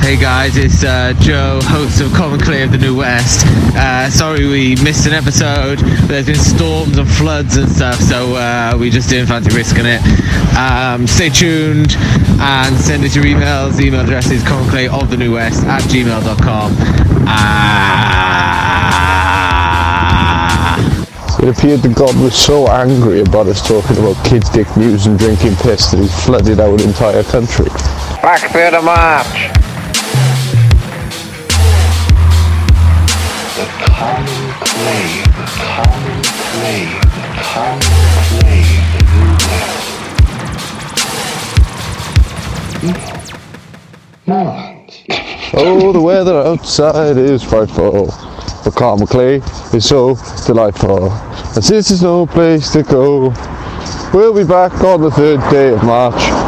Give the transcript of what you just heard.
Hey guys, it's uh, Joe, host of Common Clay of the New West. Uh, sorry we missed an episode. There's been storms and floods and stuff, so uh, we just didn't fancy risking it. Um, stay tuned and send us your emails. The email address is commonclay of the New West at gmail.com. Ah. It appeared the God was so angry about us talking about kids' dick news and drinking piss that he flooded our entire country. Back there to March. Oh, the weather outside is frightful. The calm clay is so delightful. And since there's no place to go, we'll be back on the third day of March